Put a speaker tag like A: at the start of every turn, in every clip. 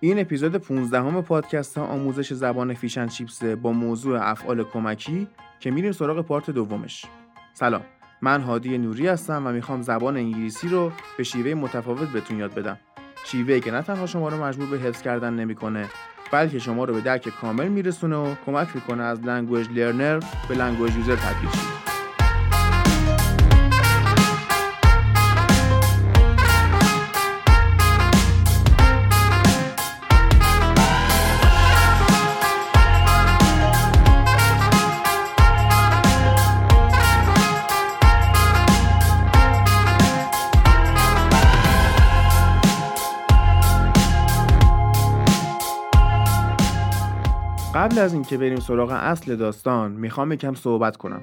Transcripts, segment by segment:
A: این اپیزود 15 هم پادکست آموزش زبان Fish and Chips ه با موضوع افعال کمکی که میریم سراغ پارت دومش. سلام من هادی نوری هستم و می‌خوام زبان انگلیسی رو به شیوه متفاوت بهتون یاد بدم. شیوه که نه تنها شما رو مجبور به حفظ کردن نمی‌کنه بلکه شما رو به درک کامل میرسونه و کمک می‌کنه از language learner به language user تبدیل شید. قبل از اینکه بریم سراغ اصل داستان می‌خوام یکم صحبت کنم.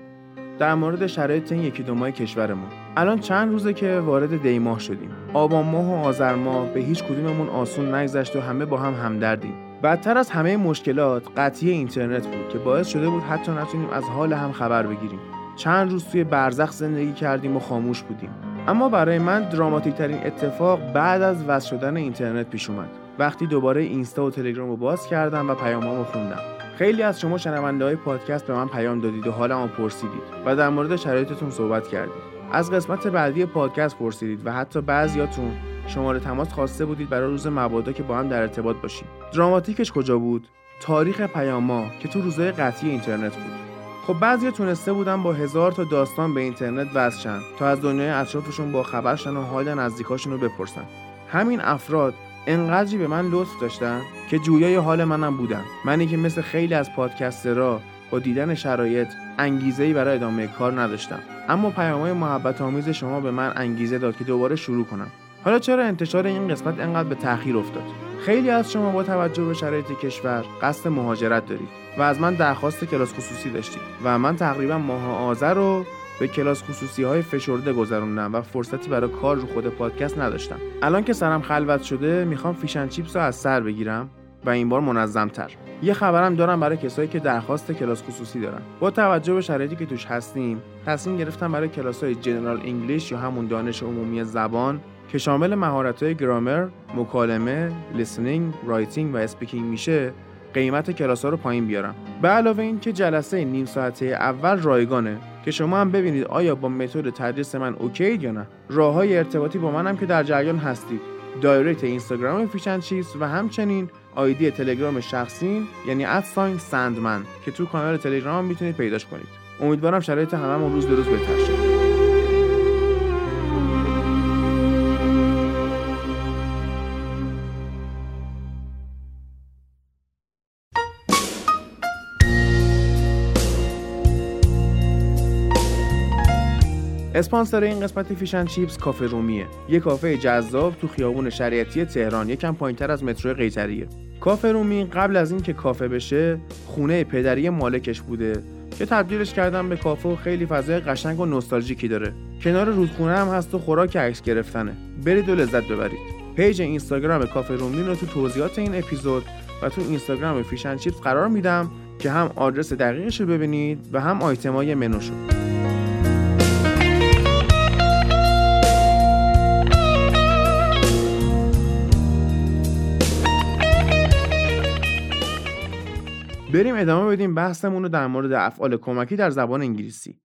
A: در مورد شرایط این یکی دو ماه کشورمون. الان چند روزه که وارد دی ماه شدیم. آبان ماه و آذر ماه به هیچ کدوممون آسون نگذشت و همه با هم همدردیم. بدتر از همه مشکلات قطعی اینترنت بود که باعث شده بود حتی نتونیم از حال هم خبر بگیریم. چند روز توی برزخ زندگی کردیم و خاموش بودیم. اما برای من دراماتیک ترین اتفاق بعد از وصل شدن اینترنت پیش اومد. وقتی دوباره اینستا و تلگرام رو باز کردم و پیامامو خوندم. خیلی از شما شنونده های پادکست به من پیام دادید و حالمو پرسیدید و در مورد شرایطتون صحبت کردید. از قسمت بعدی پادکست پرسیدید و حتی بعضیاتون شماره تماس خواسته بودید برای روز مبادا که با هم در ارتباط باشیم. دراماتیکش کجا بود؟ تاریخ پیاما که تو روزهای قطعی اینترنت بود. خب بعضی تونسته بودن با هزار تا داستان به اینترنت وصل تا از دنیای اطرافشون با خبر شن و حال نزدیکاشون رو بپرسن. همین افراد انقدری به من لطف داشتن که جویای حال منم بودن. منی که مثل خیلی از پادکسترها با دیدن شرایط انگیزه برای ادامه کار نداشتم. اما پیامهای محبت آمیز شما به من انگیزه داد که دوباره شروع کنم. حالا چرا انتشار این قسمت انقدر به تاخیر افتاد؟ خیلی از شما با توجه به شرایط کشور قصد مهاجرت دارید و از من درخواست کلاس خصوصی داشتید و من تقریبا ماه آذر رو به کلاس خصوصی های فشرده گذروندم و فرصتی برای کار رو خود پادکست نداشتم. الان که سرم خلوت شده می‌خوام فیشن چیپس رو از سر بگیرم و این بار منظم تر یه خبرم دارم برای کسایی که درخواست کلاس خصوصی دارن. با توجه به شرایطی که توش هستیم تصمیم گرفتم برای کلاس های General English یا همون دانش عمومی زبان که شامل مهارت های گرامر، مکالمه، listening، writing و speaking میشه قیمت کلاس ها رو پایین بیارم. به علاوه اینکه جلسه نیم ساعته اول رایگانه که شما هم ببینید آیا با متد تدریس من okay اید یا نه. راه های ارتباطی با منم که در جریان هستید. دایرکت اینستاگرام فیشن چیز و همچنین آیدی تلگرام شخصین یعنی ادساین سندمن که تو کانال تلگرام می‌تونید پیداش کنید. امیدوارم شرایط هممون روز به روز بهتر شه. اسپانسر این قسمت Fish and Chips کافه رومیه. یه کافه جذاب تو خیابون شریعتی تهران یکم پایینتر از مترو قیطریه کافه رومی قبل از اینکه کافه بشه خونه پدری مالکش بوده که تبدیلش کردن به کافه و خیلی فضای قشنگ و نوستالژیکی داره. کنار رودخونه هم هست و خوراک عکس گرفتنه. برید و لذت ببرید. page اینستاگرام کافه رومی رو تو توضیحات این اپیزود و تو اینستاگرام Fish and Chips قرار میدم که هم آدرس دقیقش رو ببینید و هم آیتمای منوشو بریم ادامه بدیم بحثمون رو در مورد افعال کمکی در زبان انگلیسی.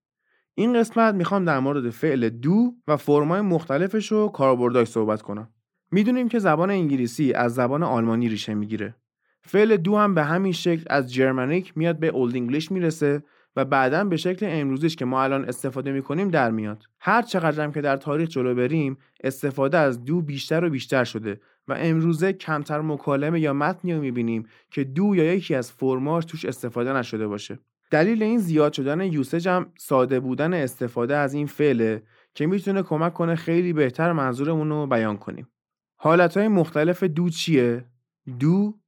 A: این قسمت می‌خوام در مورد فعل دو و فرمای مختلفش و کاربرداش صحبت کنم. می‌دونیم که زبان انگلیسی از زبان آلمانی ریشه می‌گیره. فعل دو هم به همین شکل از جرمنیک میاد به اولد انگلیش می‌رسه و بعدا به شکل امروزیش که ما الان استفاده می‌کنیم در میاد. هر چقدر که در تاریخ جلو بریم استفاده از دو بیشتر و بیشتر شده و امروزه کمتر مکالمه یا متنی رو می‌بینیم که دو یا یکی از فرماش توش استفاده نشده باشه. دلیل این زیاد شدن یوسج هم ساده بودن استفاده از این فعله که می‌تونه کمک کنه خیلی بهتر منظورمون رو بیان کنیم. حالتهای مختلف دو چیه؟ دو،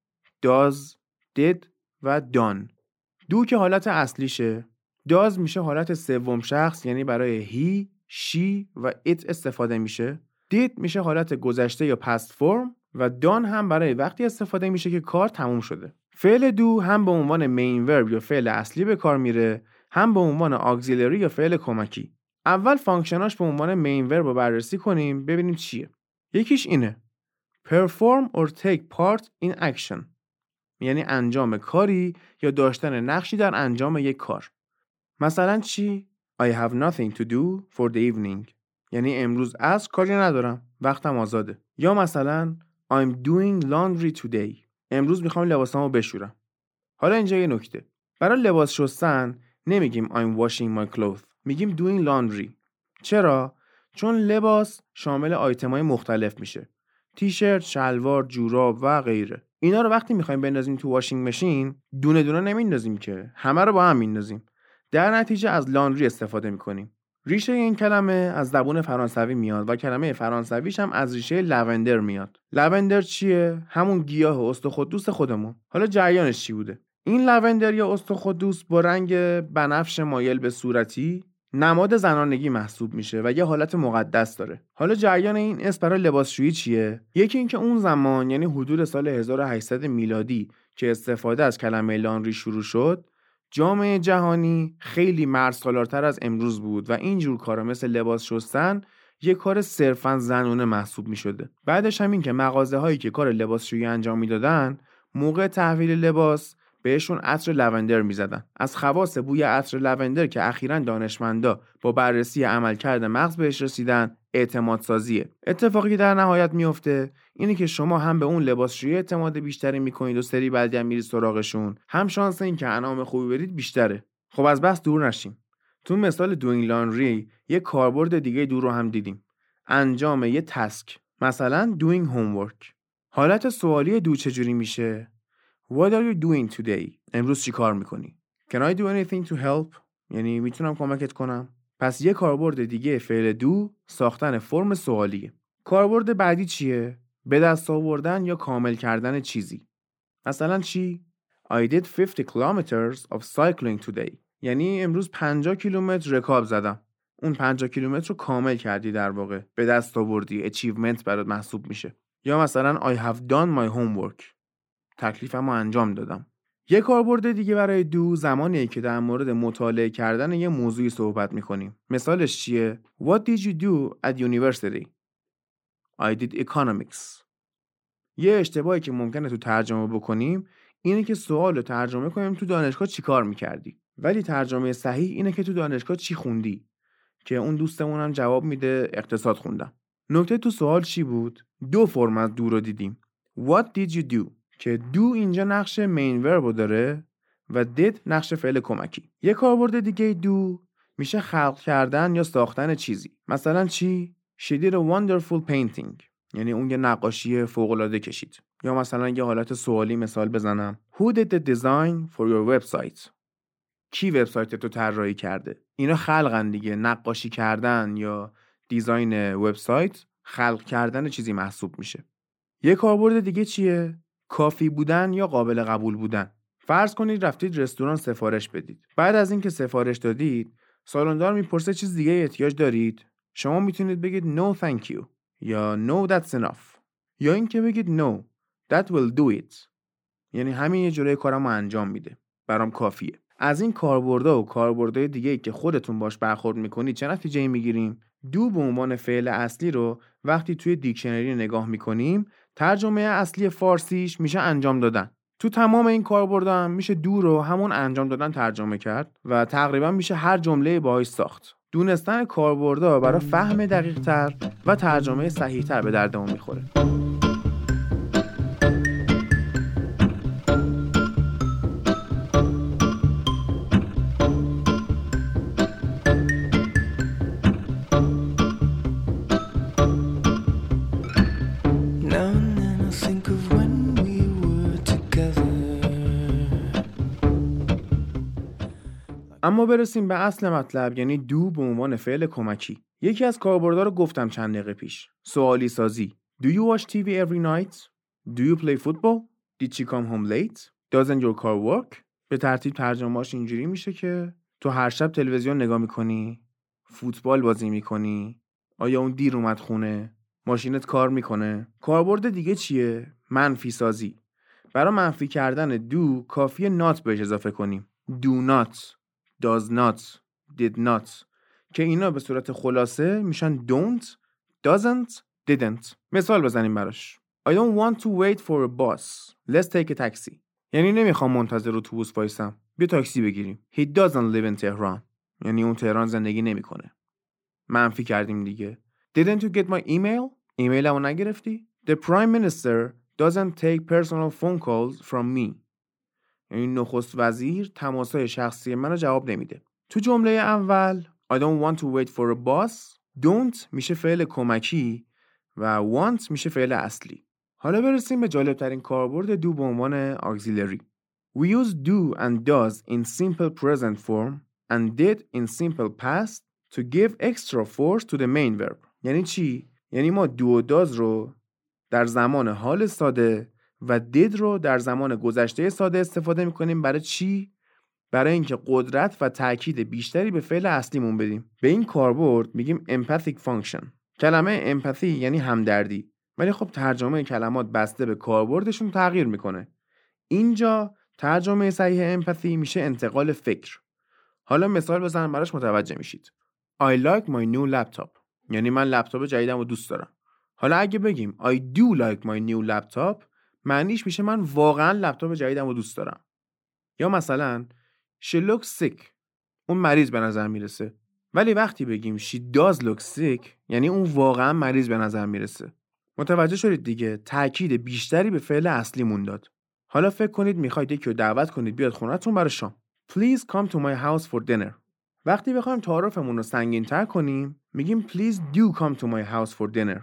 A: داز، دید و دان. دو که حالت اصلیشه. داز میشه حالت سوم شخص یعنی برای هی، شی و ایت استفاده میشه. did میشه حالت گذشته یا past form و done هم برای وقتی استفاده میشه که کار تموم شده. فعل do هم به عنوان main verb یا فعل اصلی به کار میره هم به عنوان auxiliary یا فعل کمکی. اول function اش به عنوان main verb رو بررسی کنیم ببینیم چیه. یکیش اینه. perform or take part in action. یعنی انجام کاری یا داشتن نقشی در انجام یک کار. مثلا چی؟ I have nothing to do for the evening. یعنی امروز از کاری ندارم. وقتم آزاده. یا مثلا I'm doing laundry today. امروز می‌خوام لباسامو بشورم. حالا اینجا یه نکته. برای لباس شستن نمیگیم I'm washing my clothes. میگیم doing laundry. چرا؟ چون لباس شامل آیتمای مختلف میشه. تیشرت، شلوار، جوراب و غیره. اینا رو وقتی می‌خوایم بندازیم تو واشینگ ماشین دونه دونه نمیندازیم که. همه رو با هم میندازیم. در نتیجه از لاندری استفاده می‌کنیم. ریشه این کلمه از زبون فرانسوی میاد و کلمه فرانسویش هم از ریشه لوندر میاد. لوندر چیه؟ همون گیاه استخودوس خودمون. حالا جریانش چی بوده؟ این لوندر یا استخودوس با رنگ بنفش مایل به صورتی نماد زنانگی محسوب میشه و یه حالت مقدس داره. حالا جریان این اسم برای لباسشویی چیه؟ یکی اینکه اون زمان یعنی حدود سال 1800 میلادی که استفاده از کلمه لانری شروع شد جامعه جهانی خیلی مرزسالارتر از امروز بود و اینجور کارا مثل لباس شستن یه کار صرفا زنونه محسوب می شده. بعدش همین که مغازه هایی که کار لباسشویی انجام می‌دادن موقع تحویل لباس بهشون عطر لوندر می‌زدن. از خواص بوی عطر لوندر که اخیرا دانشمندا با بررسی عملکرد مغز بهش رسیدن اعتماد سازیه اتفاقی در نهایت میفته اینه که شما هم به اون لباسشویی اعتماد بیشتری می‌کنید و سری بعدی هم میرید سراغشون. هم شانس این که انعام خوبی برید بیشتره. خب از بس دور نشیم. تو مثال دوینگ لانری یه کاربرد دیگه دور رو هم دیدیم. انجام یه تسک. مثلا دوینگ هومورک. حالت سوالی دو چجوری میشه؟ What are you doing today? امروز چی کار می‌کنی؟ Can I do anything to help? یعنی می‌تونم کمکت کنم؟ پس یه کاربرد دیگه فعل دو ساختن فرم سوالیه. کاربرد بعدی چیه؟ به دست آوردن یا کامل کردن چیزی. مثلا چی؟ I did 50 kilometers of cycling today. یعنی امروز 50 کیلومتر رکاب زدم. اون 50 کیلومتر رو کامل کردی در واقع. به دست آوردی. achievement برات محسوب میشه. یا مثلا I have done my homework. تکلیفم رو انجام دادم. یه کاربرد دیگه برای دو زمانیه که در مورد مطالعه کردن یه موضوعی صحبت می‌کنیم. مثالش چیه؟ What did you do at university? I did economics. یه اشتباهی که ممکنه تو ترجمه بکنیم اینه که سوال رو ترجمه کنیم تو دانشگاه چی کار می‌کردی. ولی ترجمه صحیح اینه که تو دانشگاه چی خوندی. که اون دوستمون هم جواب میده اقتصاد خوندم نکته تو سوال چی بود؟ دو فرم از دو رو دیدیم. What did you do? که دو اینجا نقش مین ورب داره و دید نقش فعل کمکی. یه کاربرد دیگه دو میشه خلق کردن یا ساختن چیزی. مثلا چی؟ She did a wonderful painting. یعنی اون یه نقاشی فوق العاده کشید. یا مثلا یه حالت سوالی مثال بزنم. Who did the design for your website? کی وبسایت تو طراحی کرده؟ اینا خلقن دیگه. نقاشی کردن یا دیزاین وبسایت خلق کردن چیزی محسوب میشه. یه کاربرد دیگه چیه؟ کافی بودن یا قابل قبول بودن. فرض کنید رفتید رستوران سفارش بدید. بعد از اینکه سفارش دادید سالندار می‌پرسه چیز دیگه احتیاج دارید؟ شما می‌تونید بگید no thank you یا no that's enough. یا اینکه بگید no that will do it. یعنی همین یه جوره کارم انجام میده. برام کافیه. از این کاربردها و کاربردهای دیگه که خودتون باش برخورد می‌کنید چه نتیجه می‌گیریم؟ دو به عنوان فعل اصلی رو وقتی توی دیکشنری نگاه می‌کنیم ترجمه اصلی فارسیش میشه انجام دادن. تو تمام این کاربردم میشه دو رو همون انجام دادن ترجمه کرد و تقریبا میشه هر جمله باهاش ساخت. دونستن کاربردها برای فهم دقیق تر و ترجمه صحیح تر به دردمون می‌خوره. اما برسیم به اصل مطلب یعنی دو به عنوان فعل کمکی. یکی از کاربردها رو گفتم چند دقیقه پیش. سوالی سازی. Do you watch TV every night? Do you play football? Did she come home late? Doesn't your car work? به ترتیب ترجمهاش اینجوری میشه که تو هر شب تلویزیون نگاه می‌کنی فوتبال بازی می‌کنی. آیا اون دیر اومد خونه؟ ماشینت کار می‌کنه. کاربرد دیگه چیه؟ منفی سازی. برای منفی کردن دو کافی نات بهش اضافه کنیم. Do not. Does not did not که اینا به صورت خلاصه میشن don't doesn't didn't مثال بزنیم براش I don't want to wait for a bus. Let's take a taxi. یعنی نمی‌خوام منتظر اتوبوس وایسم. بیا تاکسی بگیریم. He doesn't live in Tehran. یعنی اون تهران زندگی نمی‌کنه. منفی کردیم دیگه. Didn't you get my email? ایمیلمو نگرفتی؟ The prime minister doesn't take personal phone calls from me. یعنی نخست وزیر تماسهای شخصی منو جواب نمیده. تو جمله اول I don't want to wait for a bus don't میشه فعل کمکی و want میشه فعل اصلی. حالا برسیم به جالب ترین کاربرد دو به عنوان auxiliary. We use do and does in simple present form and did in simple past to give extra force to the main verb. یعنی چی؟ یعنی ما دو و داز رو در زمان حال ساده و did رو در زمان گذشته ساده استفاده می‌کنیم برای چی؟ برای اینکه قدرت و تاکید بیشتری به فعل اصلیمون بدیم. به این کاربرد میگیم empathic function. کلمه empathy یعنی همدردی. ولی خب ترجمه کلمات بسته به کاربردشون تغییر می‌کنه. اینجا ترجمه صحیح empathy میشه انتقال فکر. حالا مثال بزنم براش متوجه میشید. I like my new laptop. یعنی من لپتاپ جدیدم رو دوست دارم. حالا اگه بگیم I do like my new laptop معنیش میشه من واقعا لپتاپ جدیدم رو دوست دارم. یا مثلا She looks sick. اون مریض به نظر می‌رسه. ولی وقتی بگیم she does look sick یعنی اون واقعا مریض به نظر می‌رسه. متوجه شدید دیگه تاکید بیشتری به فعل اصلیمون داد. حالا فکر کنید می‌خواید یکی رو دعوت کنید بیاد خونتون برای شام. Please come to my house for dinner. وقتی بخوایم تعارفمون رو سنگین تر کنیم میگیم please do come to my house for dinner.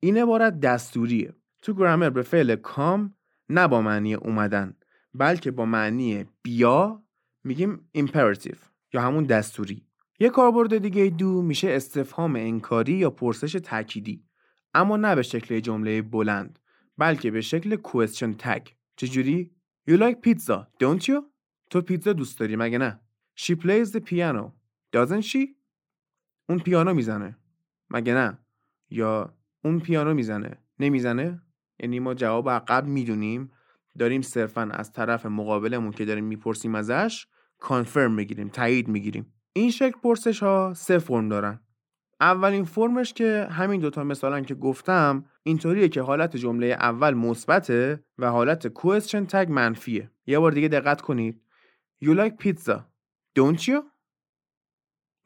A: این عبارت دستوریه. تو گرامر به فعل come نه با معنی اومدن بلکه با معنی بیا میگیم imperative یا همون دستوری. یه کاربرد دیگه دو میشه استفهام انکاری یا پرسش تأکیدی اما نه به شکل جمله بلند بلکه به شکل question tag چجوری؟ You like pizza, don't you? تو پیتزا دوست داری مگه نه؟ She plays the piano, doesn't she? اون پیانو می‌زنه مگه نه؟ یا اون پیانو می‌زنه نمی‌زنه؟ یعنی ما جواب عقب می‌دونیم. داریم صرفا از طرف مقابلمون که داریم می‌پرسیم ازش کانفرم می‌گیریم تایید می‌گیریم. این شکل پرسش ها سه فرم دارن. اولین فرمش که همین دوتا مثالن که گفتم اینطوریه که حالت جمله اول مثبته و حالت question tag منفیه. یه بار دیگه دقت کنید. You like pizza. Don't you?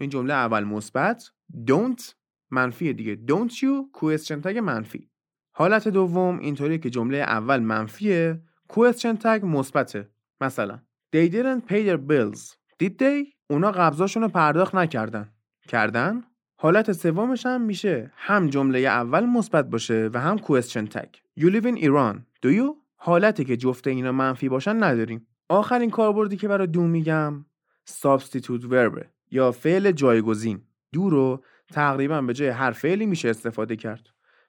A: این جمله اول مثبت. Don't منفی دیگه. Don't you question tag منفی. حالت دوم اینطوریه که جمله اول منفیه. Question tag مثبته. مثلا. They didn't pay their bills. Did they? اونا قبضاشون رو پرداخت نکردن. کردن؟ حالت سومش هم میشه هم جمله اول مثبت باشه و هم question tag. You live in Iran. Do you? حالتی که جفت اینا منفی باشن نداریم. آخرین کاربردی که برای دو میگم substitute verb یا فعل جایگزین. دو رو تقریبا به جای هر فعلی میشه استفاده کرد.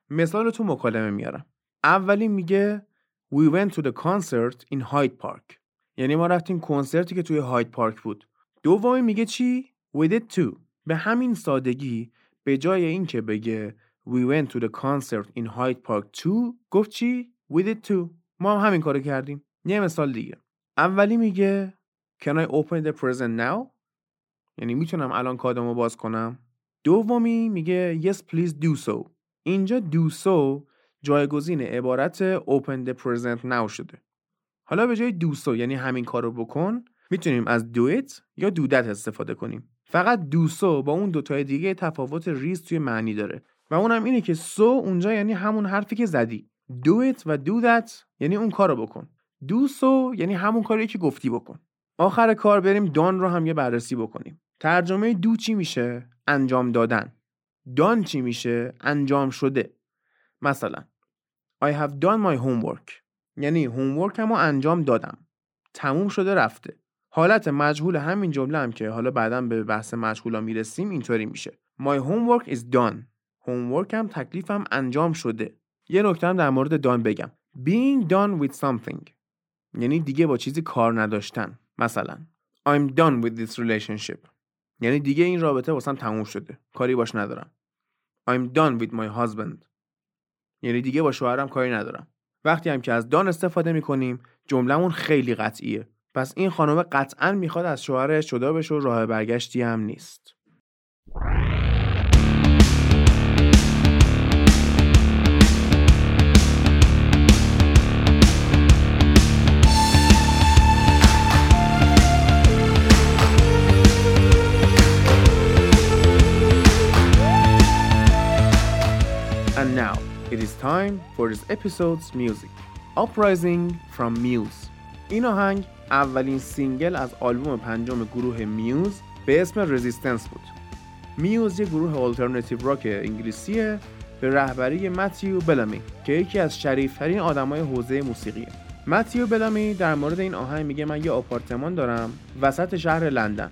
A: مثال تو مکالمه میارم. اولی میگه We went to the concert in Hyde Park. یعنی ما رفتیم کنسرتی که توی هاید پارک بود. دومی میگه چی؟ We did too. به همین سادگی به جای اینکه بگه We went to the concert in Hyde Park too. گفت چی؟ We did too. ما هم همین کارو کردیم. یه مثال دیگه. اولی میگه Can I open the present now؟ یعنی می‌تونم الان کادمو باز کنم. دومی میگه Yes please do so. اینجا so جایگزین عبارت open the present now شده. حالا به جای so یعنی همین کارو بکن می‌تونیم از it یا that استفاده کنیم. فقط so با اون دوتای دیگه تفاوت ریز توی معنی داره. و اونم اینه که so اونجا یعنی همون حرفی که زدی. it و that یعنی اون کارو بکن. do so یعنی همون کاری که گفتی بکن. آخر کار بریم دان رو هم یه بررسی بکنیم. ترجمه دو چی میشه؟ انجام دادن. دان چی میشه؟ انجام شده. مثلا I have done my homework. یعنی homework هم انجام دادم. تموم شده رفته. حالت مجهول همین جمله هم که حالا بعدا به بحث مجهولا می‌رسیم اینطوری میشه. My homework is done. Homework هم تکلیفم انجام شده. یه نکته هم در مورد دان بگم. Being done with something. یعنی دیگه با چیزی کار نداشتن. مثلا I'm done with this relationship. یعنی دیگه این رابطه واسم تموم شده. کاری باش ندارم. I'm done with my husband. یعنی دیگه با شوهرم کاری ندارم. وقتی هم که از دان استفاده می‌کنیم جملهمون خیلی قطعیه. پس این خانم قطعا می‌خواد از شوهرش جدا بشه و راه برگشتی هم نیست. Time for this episode's music. Uprising from Muse. این آهنگ اولین single از آلبوم پنجم گروه Muse به اسم Resistance بود. Muse یه گروه alternative rock انگلیسیه به رهبری متیو بلامی که یکی از شریفترین آدمای حوزه موسیقیه. متیو بلامی در مورد این آهنگ میگه من یه آپارتمان دارم وسط شهر لندن.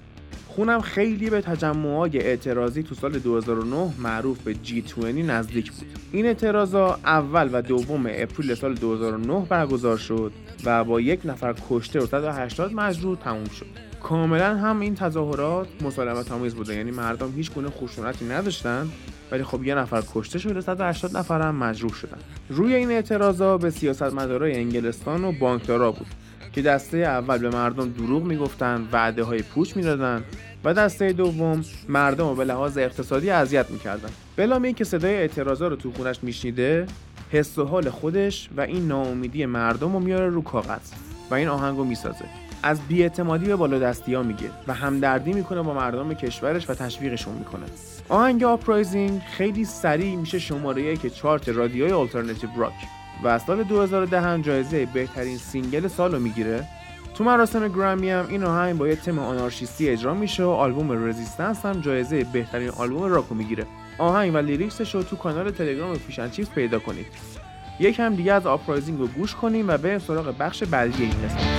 A: خونم خیلی به تجمعات اعتراضی تو سال 2009 معروف به G20 نزدیک بود. این اعتراضا اول و دوم April سال 2009 برگزار شد و با یک نفر کشته و 180 مجروح تموم شد. کاملا هم این تظاهرات مسالمت آمیز بوده. یعنی مردم هیچ گونه خشونتی نداشتن ولی خب یه نفر کشته شده 180 نفر هم مجروح شدن. روی این اعتراضا به سیاستمدارای انگلستان و بانکدارا بود که دسته اول به مردم دروغ می‌گفتن وعده های پوچ می‌دادن و دسته دوم مردم رو به لحاظ اقتصادی اذیت می‌کردن. بلامی که صدای اعتراضا رو تو خونش میشنیده حس و حال خودش و این ناامیدی مردم رو میاره رو کاغذ و این آهنگ رو می‌سازه. از بیاعتمادی به بالا دستی ها میگه و همدردی می‌کنه با مردم کشورش و تشویقشون می‌کنه. آهنگ Uprising خیلی سریع میشه شماره که چارت رادیوی alternative rock و از سال 2010 هم جایزه بهترین single سال رو می‌گیره. تو مراسم گرامی هم این آهنگ با یه تم آنارشیستی اجرا میشه و آلبوم Resistance هم جایزه بهترین آلبوم راکو می‌گیره. آهنگ و lyrics ش رو تو کانال تلگرام Fish and Chips پیدا کنید. یکم دیگه از Uprising رو گوش کنیم و بریم سراغ بخش بعدی این قسمت.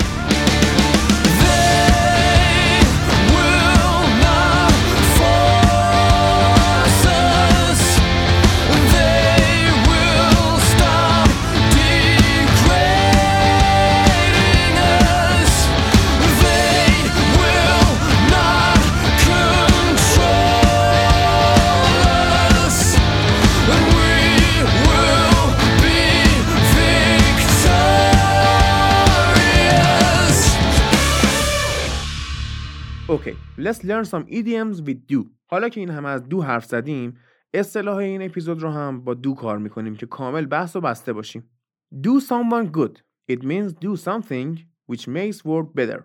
A: Let's learn some idioms with do. حالا که این همه از دو حرف زدیم اصطلاح این اپیزود رو هم با دو کار می‌کنیم که کامل بحث و بسته باشیم. Do someone good. It means do something which makes world better.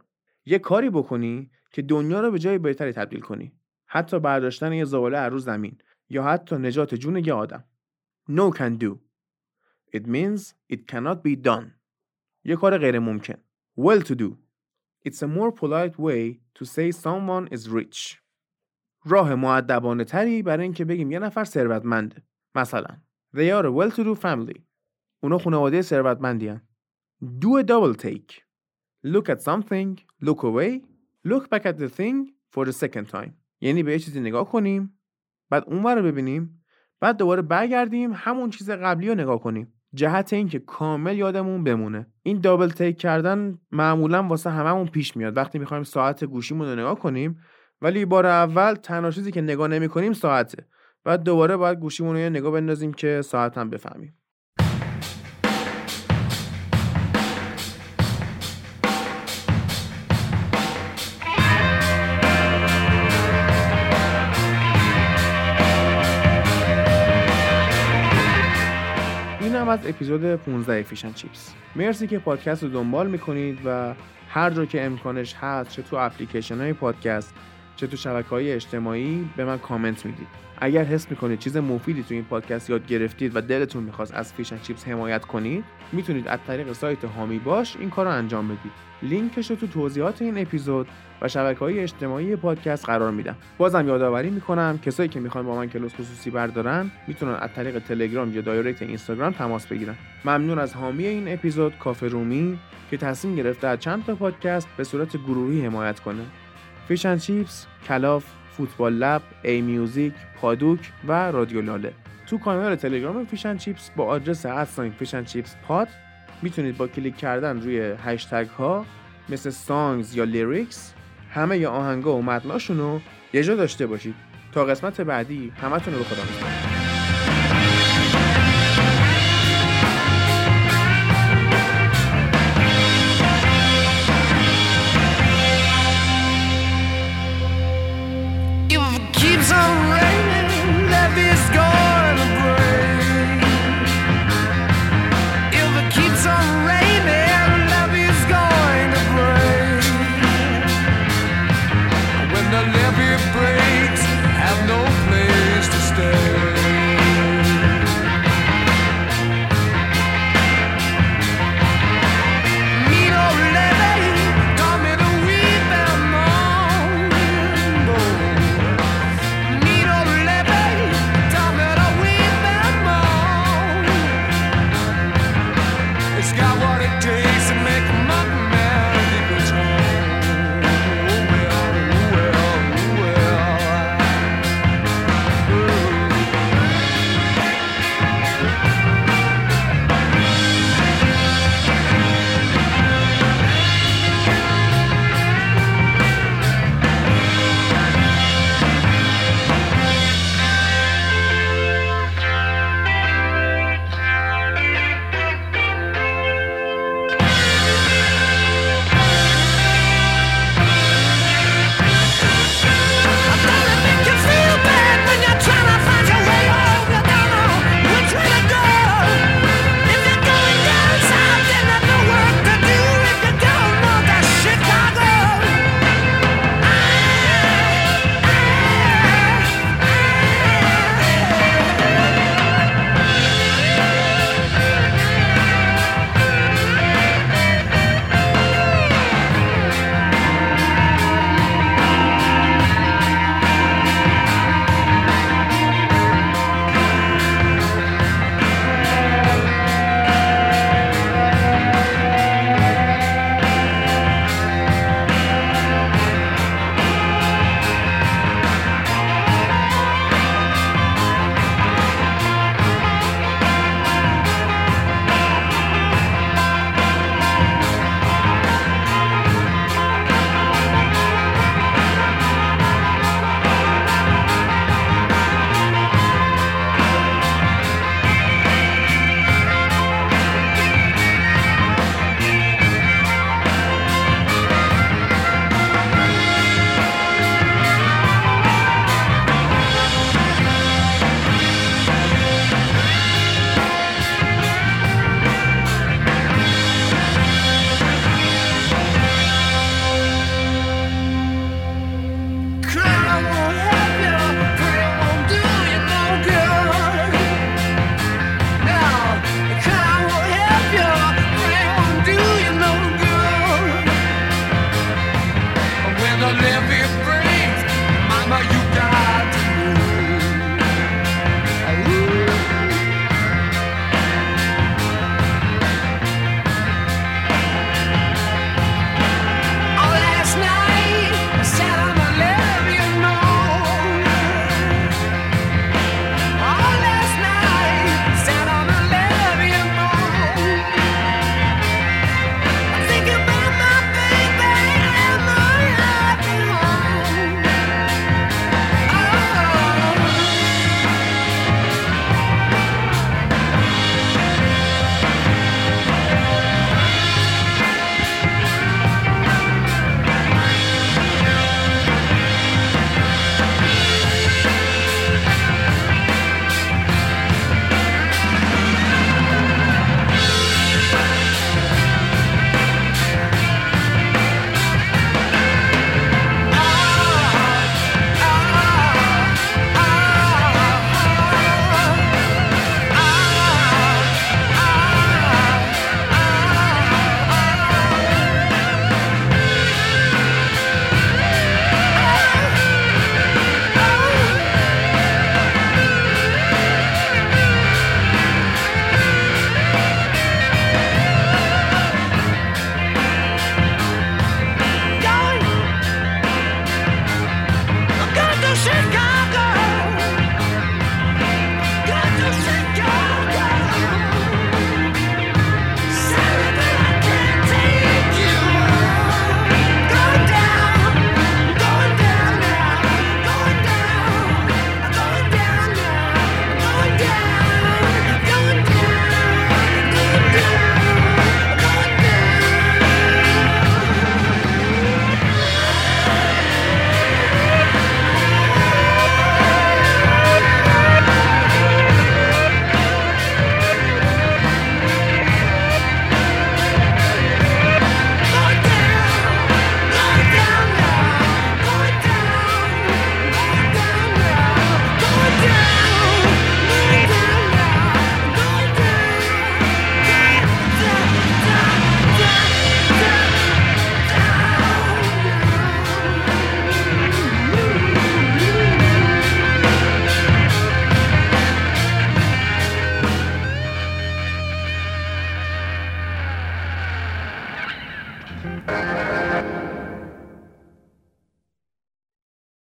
A: یه کاری بکنی که دنیا رو به جای بهتری تبدیل کنی. حتی برداشتن یه زباله از رو زمین یا حتی نجات جون یه آدم. No can do. It means it cannot be done. یه کار غیر ممکن well to do. It's a more polite way to say someone is rich. راه معدبانه تری برای اینکه بگیم یه نفر ثروتمنده. مثلا They are a well-to-do family. اونا خانواده ثروتمندی هن. Do a double take. Look at something, look away, look back at the thing for the second time. یعنی به یه چیزی نگاه کنیم بعد اون رو ببینیم بعد دوباره برگردیم همون چیز قبلی رو نگاه کنیم جهت اینکه کامل یادمون بمونه. این دابل تیک کردن معمولا واسه هممون پیش میاد. وقتی می‌خوایم ساعت گوشیمون رو نگاه کنیم ولی بار اول تنها چیزی که نگاه نمی کنیم ساعته. بعد دوباره باید گوشیمون رو نگاه بندازیم که ساعت هم بفهمیم. از اپیزود 15 فیشن چیپس. مرسی که پادکست رو دنبال می‌کنید و هر جا که امکانش هست چه تو اپلیکیشن های پادکست چه تو شبکه های اجتماعی به من کامنت می‌دید. اگر حس می‌کنید چیز مفیدی تو این پادکست یاد گرفتید و دلتون می‌خواست از Fish and Chips حمایت کنید می‌تونید از طریق سایت حامی باش این کار رو انجام بدید. لینکش رو تو توضیحات این اپیزود و شبکه های اجتماعی پادکست قرار میدم. بازم یادآوری می‌کنم کسایی که می‌خوان با من کلاس خصوصی بردارن می‌تونن از طریق تلگرام یا direct اینستاگرام تماس بگیرن. ممنون از حامی این اپیزود کافه رومی که تصمیم گرفته از چند تا پادکست به صورت گروهی حمایت کنه. Fish and Chips کلاف فوتبال لب ای میوزیک پادوک و رادیو لاله. تو کانال تلگرام Fish and Chips با آدرس at sign fishandchipspod می‌تونید با کلیک کردن روی هشتگ ها مثل songs یا lyrics همه ی آهنگا و متناشون رو یه جا داشته باشید. تا قسمت بعدی همتون رو به خدا میسپارم.